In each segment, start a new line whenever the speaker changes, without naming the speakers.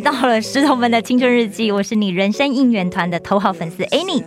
到
了石头们的青春日记，我是你人生应援团的头号粉丝 Annie。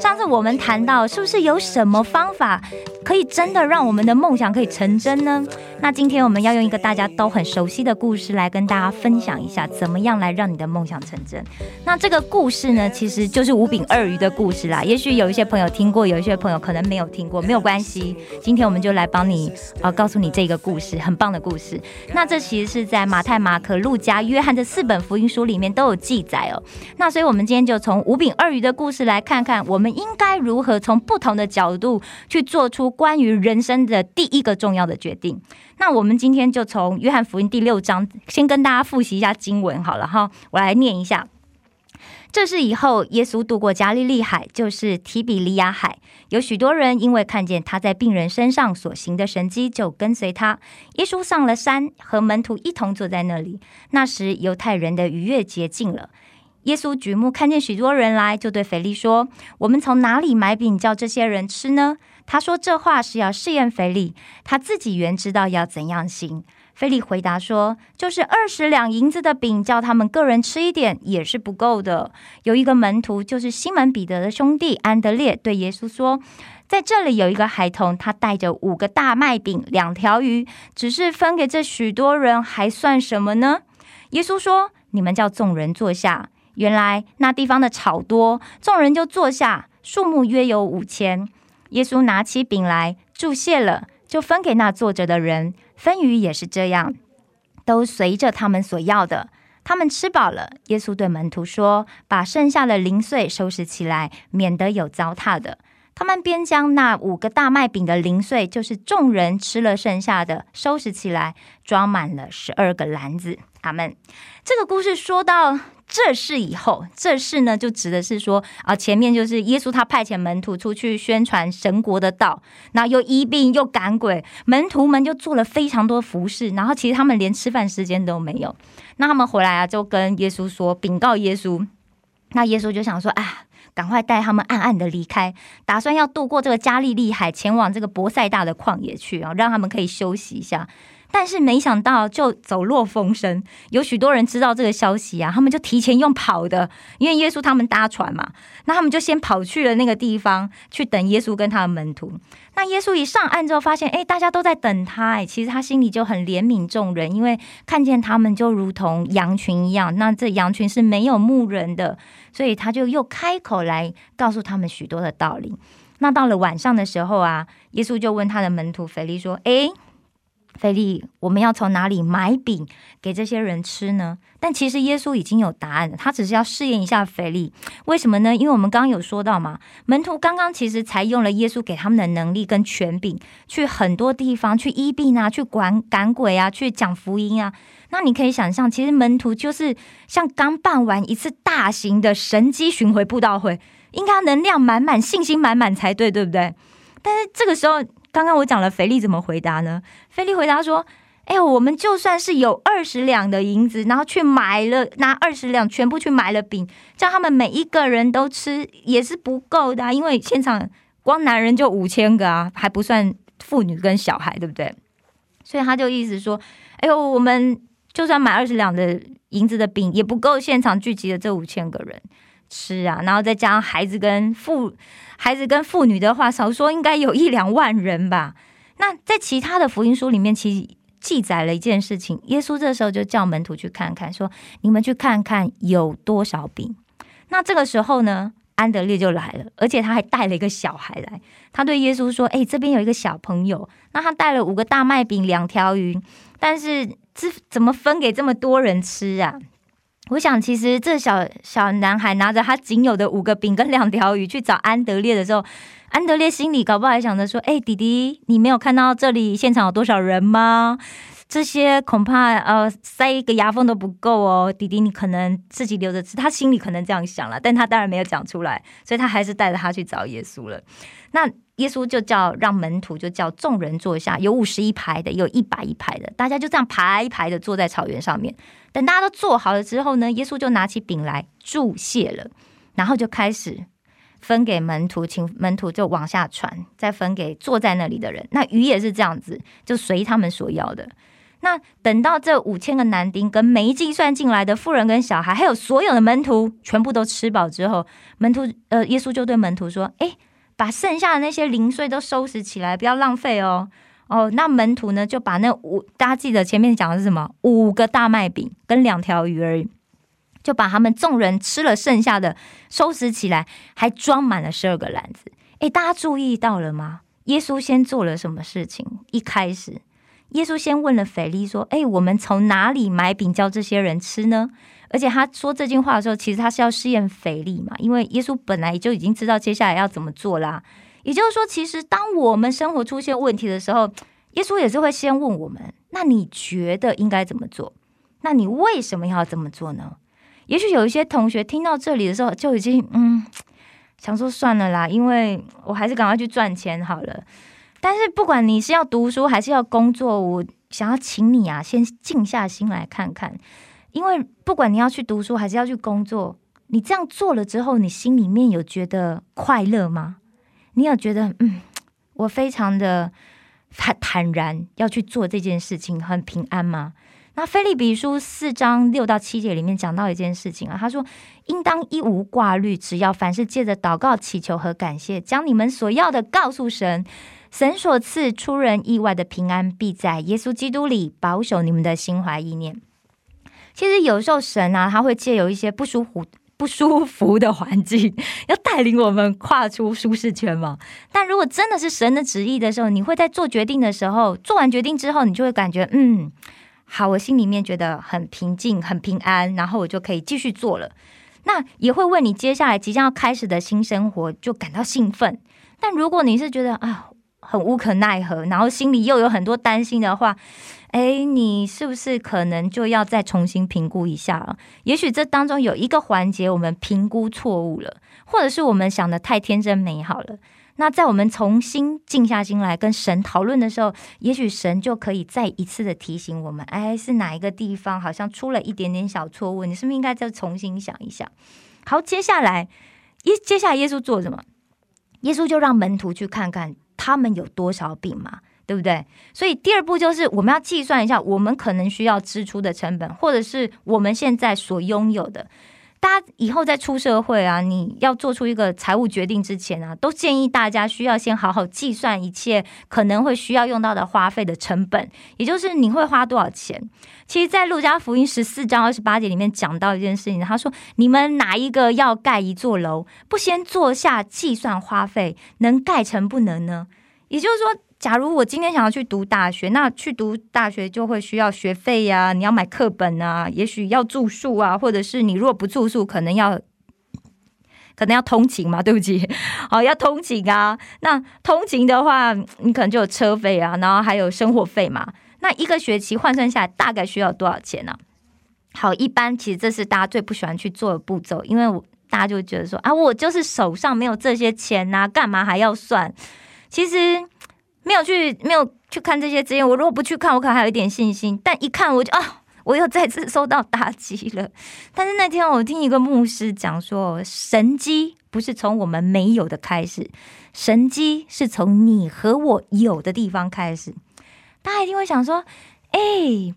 上次我们谈到，是不是有什么方法可以真的让我们的梦想可以成真呢？那今天我们要用一个大家都很熟悉的故事来跟大家分享一下，怎么样来让你的梦想成真。那这个故事呢，其实就是五饼二鱼的故事啦。也许有一些朋友听过，有一些朋友可能没有听过，没有关系。今天我们就来帮你呃告诉你这个故事，很棒的故事。那这其实是在马太、马可、路加、约翰这四本福音书里面都有记载哦。那所以我们今天就从五饼二鱼的故事来看看，我们应该如何从不同的角度去做出关于人生的第一个重要的决定。那我们今天就从约翰福音第六章，先跟大家复习一下经文好了哈，我来念一下。这是以后耶稣渡过加利利海，就是提比利亚海。有许多人因为看见他在病人身上所行的神迹，就跟随他。耶稣上了山，和门徒一同坐在那里。那时犹太人的逾越节近了。耶稣举目看见许多人来，就对腓力说：“我们从哪里买饼叫这些人吃呢？”他说这话是要试验腓力，他自己原知道要怎样行。菲利回答说：“就是二十两银子的饼，叫他们个人吃一点也是不够的。”有一个门徒，就是西门彼得的兄弟安德烈，对耶稣说：“在这里有一个孩童，他带着五个大麦饼、两条鱼，只是分给这许多人，还算什么呢？”耶稣说：“你们叫众人坐下。”原来那地方的草多，众人就坐下，数目约有五千。耶稣拿起饼来，注谢了，就分给那坐着的人。分鱼也是这样，都随着他们所要的。他们吃饱了，耶稣对门徒说：“把剩下的零碎收拾起来，免得有糟蹋的。”他们便将那五个大麦饼的零碎，就是众人吃了剩下的，收拾起来，装满了十二个篮子。他们。这个故事说到这事以后，这事呢就指的是说啊，前面就是耶稣他派遣门徒出去宣传神国的道，那又医病又赶鬼，门徒们就做了非常多服饰，然后其实他们连吃饭时间都没有。那他们回来啊，就跟耶稣说，禀告耶稣。那耶稣就想说，啊。赶快带他们暗暗的离开，打算要渡过这个加利利海，前往这个博塞大的旷野去啊，让他们可以休息一下。但是没想到，就走漏风声，有许多人知道这个消息啊，他们就提前用跑的，因为耶稣他们搭船嘛，那他们就先跑去了那个地方去等耶稣跟他的门徒。那耶稣一上岸之后，发现哎，大家都在等他，哎，其实他心里就很怜悯众人，因为看见他们就如同羊群一样，那这羊群是没有牧人的，所以他就又开口来告诉他们许多的道理。那到了晚上的时候啊，耶稣就问他的门徒腓力说：“哎。”菲利，我们要从哪里买饼给这些人吃呢？但其实耶稣已经有答案了，他只是要试验一下腓力。为什么呢？因为我们刚刚有说到嘛，门徒刚刚其实才用了耶稣给他们的能力跟权柄，去很多地方去医病啊，去管赶鬼啊，去讲福音啊。那你可以想象，其实门徒就是像刚办完一次大型的神机巡回布道会，应该能量满满、信心满满才对，对不对？但是这个时候，刚刚我讲了腓力怎么回答呢？腓力回答说：“哎呦，我们就算是有二十两的银子，然后去买了拿二十两全部去买了饼，叫他们每一个人都吃，也是不够的、因为现场光男人就五千个啊，还不算妇女跟小孩，对不对？所以他就意思说：，哎呦，我们就算买二十两的银子的饼，也不够现场聚集的这五千个人。”吃啊，然后再加上孩子跟妇孩子跟妇女的话，少说应该有一两万人吧。那在其他的福音书里面，其实记载了一件事情，耶稣这时候就叫门徒去看看，说：“你们去看看有多少饼。”那这个时候呢，安德烈就来了，而且他还带了一个小孩来。他对耶稣说：“哎，这边有一个小朋友，那他带了五个大麦饼、两条鱼，但是这怎么分给这么多人吃啊？”我想，其实这小小男孩拿着他仅有的五个饼跟两条鱼去找安德烈的时候，安德烈心里搞不好还想着说：“哎，弟弟，你没有看到这里现场有多少人吗？这些恐怕呃塞一个牙缝都不够哦，弟弟，你可能自己留着吃。”他心里可能这样想了，但他当然没有讲出来，所以他还是带着他去找耶稣了。那耶稣就叫让门徒就叫众人坐下，有五十一排的，有一百一排的，大家就这样排一排的坐在草原上面。等大家都做好了之后呢，耶稣就拿起饼来注谢了，然后就开始分给门徒，请门徒就往下传，再分给坐在那里的人。那鱼也是这样子，就随他们所要的。那等到这五千个男丁跟没计算进来的富人跟小孩，还有所有的门徒全部都吃饱之后，门徒呃，耶稣就对门徒说：“哎，把剩下的那些零碎都收拾起来，不要浪费哦。”哦，那门徒呢就把那五，大家记得前面讲的是什么？五个大麦饼跟两条鱼而已，就把他们众人吃了剩下的收拾起来，还装满了十二个篮子。哎，大家注意到了吗？耶稣先做了什么事情？一开始，耶稣先问了腓力说：“诶，我们从哪里买饼教这些人吃呢？”而且他说这句话的时候，其实他是要试验腓力嘛，因为耶稣本来就已经知道接下来要怎么做啦。也就是说，其实当我们生活出现问题的时候，耶稣也是会先问我们：“那你觉得应该怎么做？那你为什么要这么做呢？”也许有一些同学听到这里的时候，就已经嗯想说算了啦，因为我还是赶快去赚钱好了。但是不管你是要读书还是要工作，我想要请你啊，先静下心来看看，因为不管你要去读书还是要去工作，你这样做了之后，你心里面有觉得快乐吗？你有觉得，嗯，我非常的坦坦然要去做这件事情，很平安吗？那《菲利比书》四章六到七节里面讲到一件事情啊，他说：“应当一无挂虑，只要凡事借着祷告、祈求和感谢，将你们所要的告诉神，神所赐出人意外的平安，必在耶稣基督里保守你们的心怀意念。”其实有时候神啊，他会借有一些不舒服。不舒服的环境，要带领我们跨出舒适圈嘛？但如果真的是神的旨意的时候，你会在做决定的时候，做完决定之后，你就会感觉，嗯，好，我心里面觉得很平静、很平安，然后我就可以继续做了。那也会为你接下来即将要开始的新生活就感到兴奋。但如果你是觉得啊，很无可奈何，然后心里又有很多担心的话，哎，你是不是可能就要再重新评估一下了？也许这当中有一个环节我们评估错误了，或者是我们想的太天真美好了。那在我们重新静下心来跟神讨论的时候，也许神就可以再一次的提醒我们：哎，是哪一个地方好像出了一点点小错误？你是不是应该再重新想一想？好，接下来耶，接下来耶稣做什么？耶稣就让门徒去看看他们有多少饼嘛。对不对？所以第二步就是我们要计算一下我们可能需要支出的成本，或者是我们现在所拥有的。大家以后在出社会啊，你要做出一个财务决定之前啊，都建议大家需要先好好计算一切可能会需要用到的花费的成本，也就是你会花多少钱。其实，在路加福音十四章二十八节里面讲到一件事情，他说：“你们哪一个要盖一座楼，不先坐下计算花费，能盖成不能呢？”也就是说。假如我今天想要去读大学，那去读大学就会需要学费呀，你要买课本啊，也许要住宿啊，或者是你如果不住宿，可能要可能要通勤嘛，对不起，好 要通勤啊。那通勤的话，你可能就有车费啊，然后还有生活费嘛。那一个学期换算下来，大概需要多少钱呢？好，一般其实这是大家最不喜欢去做的步骤，因为我大家就觉得说啊，我就是手上没有这些钱呐，干嘛还要算？其实。没有去，没有去看这些资源。我如果不去看，我可能还有一点信心。但一看，我就啊，我又再次受到打击了。但是那天我听一个牧师讲说，神机不是从我们没有的开始，神机是从你和我有的地方开始。大家一定会想说，哎，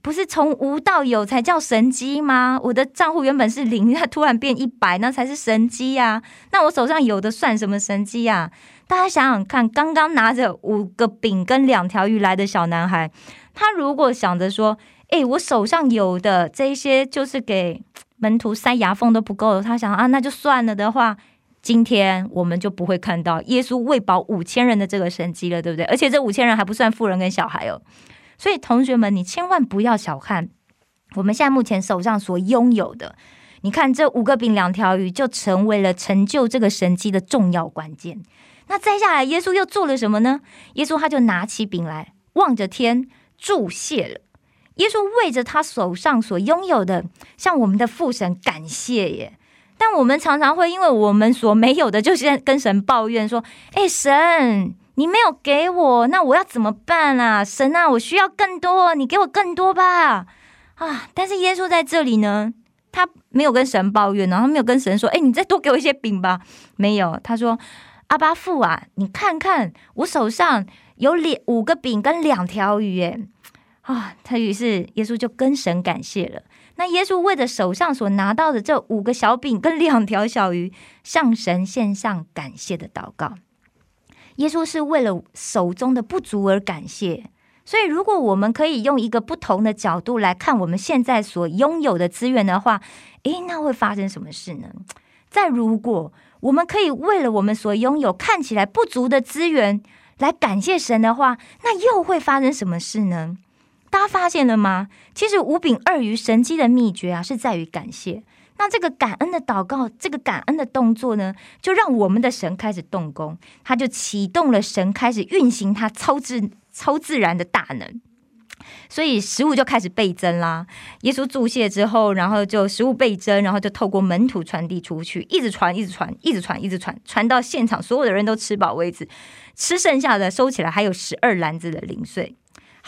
不是从无到有才叫神机吗？我的账户原本是零，它突然变一百，那才是神机呀。那我手上有的算什么神机呀？大家想想看，刚刚拿着五个饼跟两条鱼来的小男孩，他如果想着说：“哎，我手上有的这些就是给门徒塞牙缝都不够。”他想啊，那就算了的话，今天我们就不会看到耶稣喂饱五千人的这个神迹了，对不对？而且这五千人还不算富人跟小孩哦。所以同学们，你千万不要小看我们现在目前手上所拥有的。你看，这五个饼两条鱼就成为了成就这个神迹的重要关键。那再下来，耶稣又做了什么呢？耶稣他就拿起饼来，望着天祝谢了。耶稣为着他手上所拥有的，向我们的父神感谢耶。但我们常常会因为我们所没有的，就是跟神抱怨说：“哎，神，你没有给我，那我要怎么办啊？神啊，我需要更多，你给我更多吧！”啊，但是耶稣在这里呢，他没有跟神抱怨，然后没有跟神说：“哎，你再多给我一些饼吧。”没有，他说。阿巴父啊，你看看我手上有两五个饼跟两条鱼，耶啊！他于是耶稣就跟神感谢了。那耶稣为着手上所拿到的这五个小饼跟两条小鱼，向神献上感谢的祷告。耶稣是为了手中的不足而感谢。所以，如果我们可以用一个不同的角度来看我们现在所拥有的资源的话，诶，那会发生什么事呢？再如果。我们可以为了我们所拥有看起来不足的资源来感谢神的话，那又会发生什么事呢？大家发现了吗？其实五饼二鱼神机的秘诀啊，是在于感谢。那这个感恩的祷告，这个感恩的动作呢，就让我们的神开始动工，他就启动了神开始运行他超自超自然的大能。所以食物就开始倍增啦。耶稣注谢之后，然后就食物倍增，然后就透过门徒传递出去，一直传，一直传，一直传，一直传，传到现场所有的人都吃饱为止。吃剩下的收起来，还有十二篮子的零碎。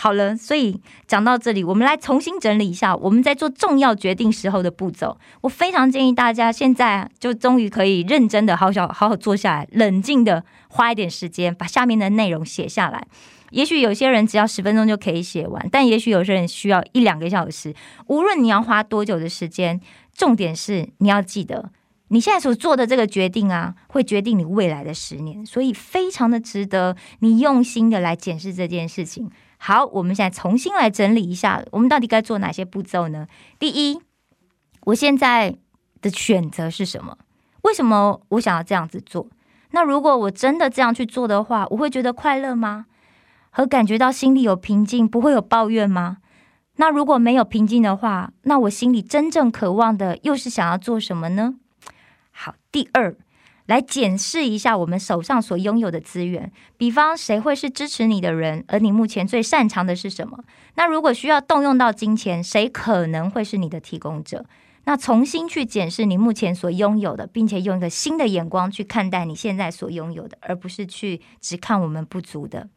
好了，所以讲到这里，我们来重新整理一下我们在做重要决定时候的步骤。我非常建议大家现在就终于可以认真的好好好好坐下来，冷静的花一点时间，把下面的内容写下来。也许有些人只要十分钟就可以写完，但也许有些人需要一两个小时。无论你要花多久的时间，重点是你要记得，你现在所做的这个决定啊，会决定你未来的十年，所以非常的值得你用心的来检视这件事情。好，我们现在重新来整理一下，我们到底该做哪些步骤呢？第一，我现在的选择是什么？为什么我想要这样子做？那如果我真的这样去做的话，我会觉得快乐吗？和感觉到心里有平静，不会有抱怨吗？那如果没有平静的话，那我心里真正渴望的又是想要做什么呢？好，第二，来检视一下我们手上所拥有的资源，比方谁会是支持你的人，而你目前最擅长的是什么？那如果需要动用到金钱，谁可能会是你的提供者？那重新去检视你目前所拥有的，并且用一个新的眼光去看待你现在所拥有的，而不是去只看我们不足的。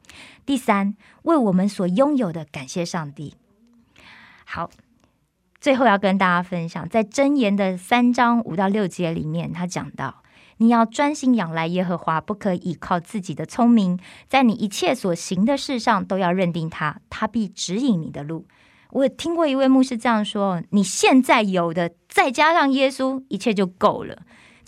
第三，为我们所拥有的感谢上帝。好，最后要跟大家分享，在箴言的三章五到六节里面，他讲到，你要专心仰赖耶和华，不可以靠自己的聪明，在你一切所行的事上都要认定他，他必指引你的路。我听过一位牧师这样说：“你现在有的，再加上耶稣，一切就够了。”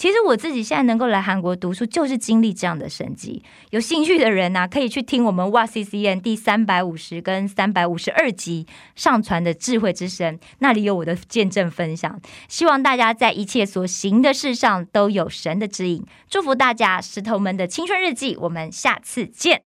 其实我自己现在能够来韩国读书，就是经历这样的神迹。有兴趣的人呢，可以去听我们哇 C C N 第三百五十跟三百五十二集上传的智慧之声，那里有我的见证分享。希望大家在一切所行的事上都有神的指引。祝福大家，石头们的青春日记，我们下次见。